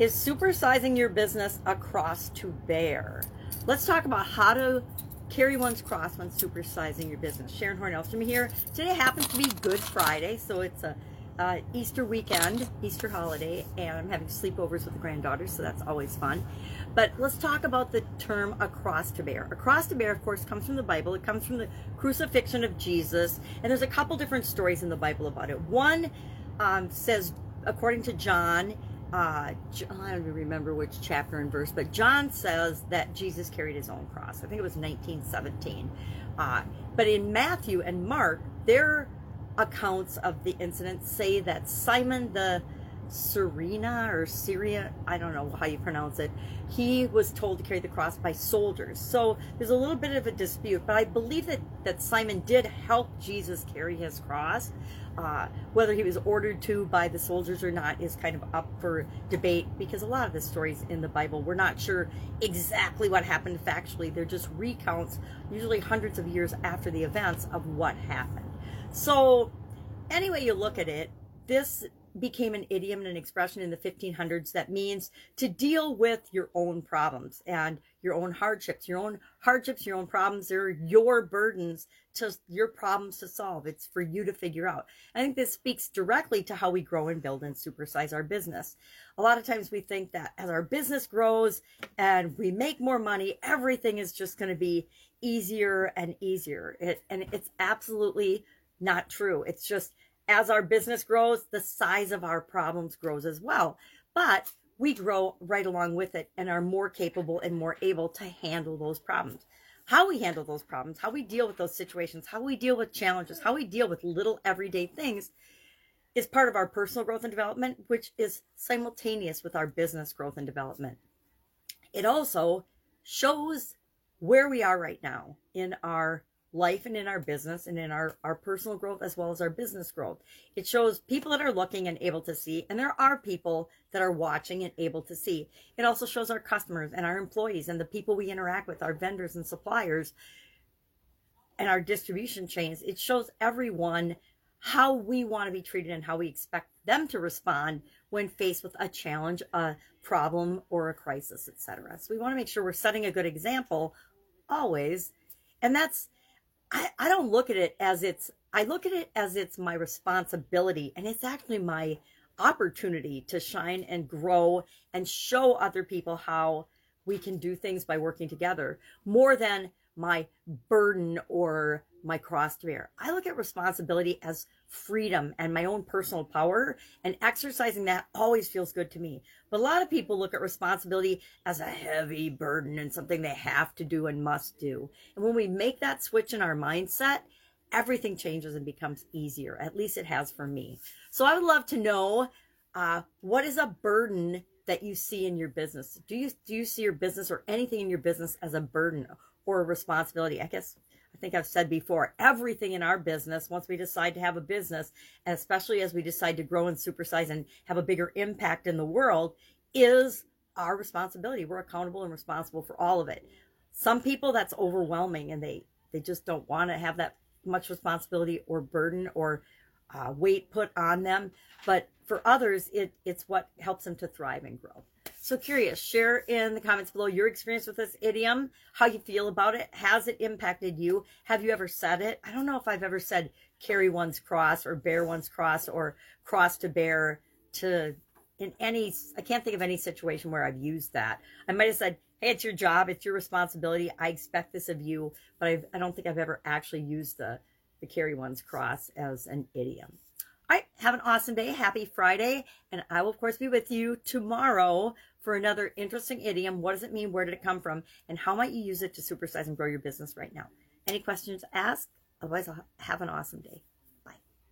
Is supersizing your business a cross to bear? Let's talk about how to carry one's cross when supersizing your business. Sharon Hornelstrom here. Today happens to be Good Friday, so it's a uh, Easter weekend, Easter holiday, and I'm having sleepovers with the granddaughters, so that's always fun. But let's talk about the term a cross to bear. A cross to bear, of course, comes from the Bible. It comes from the crucifixion of Jesus, and there's a couple different stories in the Bible about it. One um, says, according to John, uh, I don't remember which chapter and verse, but John says that Jesus carried his own cross. I think it was 1917. Uh, but in Matthew and Mark, their accounts of the incident say that Simon the Serena or Syria, I don't know how you pronounce it, he was told to carry the cross by soldiers. So there's a little bit of a dispute, but I believe that, that Simon did help Jesus carry his cross. Uh, whether he was ordered to by the soldiers or not is kind of up for debate because a lot of the stories in the Bible, we're not sure exactly what happened factually. They're just recounts, usually hundreds of years after the events, of what happened. So, anyway, you look at it, this became an idiom and an expression in the 1500s that means to deal with your own problems and your own hardships. Your own hardships your own problems they're your burdens to your problems to solve. It's for you to figure out. I think this speaks directly to how we grow and build and supersize our business. A lot of times we think that as our business grows and we make more money everything is just going to be easier and easier. It, and it's absolutely not true. It's just as our business grows, the size of our problems grows as well. But we grow right along with it and are more capable and more able to handle those problems. How we handle those problems, how we deal with those situations, how we deal with challenges, how we deal with little everyday things is part of our personal growth and development, which is simultaneous with our business growth and development. It also shows where we are right now in our life and in our business and in our, our personal growth as well as our business growth. It shows people that are looking and able to see, and there are people that are watching and able to see. It also shows our customers and our employees and the people we interact with, our vendors and suppliers and our distribution chains. It shows everyone how we want to be treated and how we expect them to respond when faced with a challenge, a problem, or a crisis, etc. So we want to make sure we're setting a good example always. And that's I, I don't look at it as it's I look at it as it's my responsibility and it's actually my opportunity to shine and grow and show other people how we can do things by working together more than my burden or my cross to bear. I look at responsibility as freedom and my own personal power, and exercising that always feels good to me. But a lot of people look at responsibility as a heavy burden and something they have to do and must do. And when we make that switch in our mindset, everything changes and becomes easier. At least it has for me. So I would love to know uh, what is a burden that you see in your business? Do you do you see your business or anything in your business as a burden or a responsibility? I guess I think I've said before, everything in our business, once we decide to have a business, especially as we decide to grow and supersize and have a bigger impact in the world, is our responsibility. We're accountable and responsible for all of it. Some people that's overwhelming and they they just don't want to have that much responsibility or burden or uh, weight put on them. But for others, it it's what helps them to thrive and grow. So curious, share in the comments below your experience with this idiom, how you feel about it. Has it impacted you? Have you ever said it? I don't know if I've ever said carry one's cross or bear one's cross or cross to bear to in any I can't think of any situation where I've used that. I might have said, "Hey, it's your job, it's your responsibility. I expect this of you," but I've, I don't think I've ever actually used the the carry one's cross as an idiom. All right, have an awesome day. Happy Friday. And I will, of course, be with you tomorrow for another interesting idiom. What does it mean? Where did it come from? And how might you use it to supersize and grow your business right now? Any questions, ask. Otherwise, have an awesome day.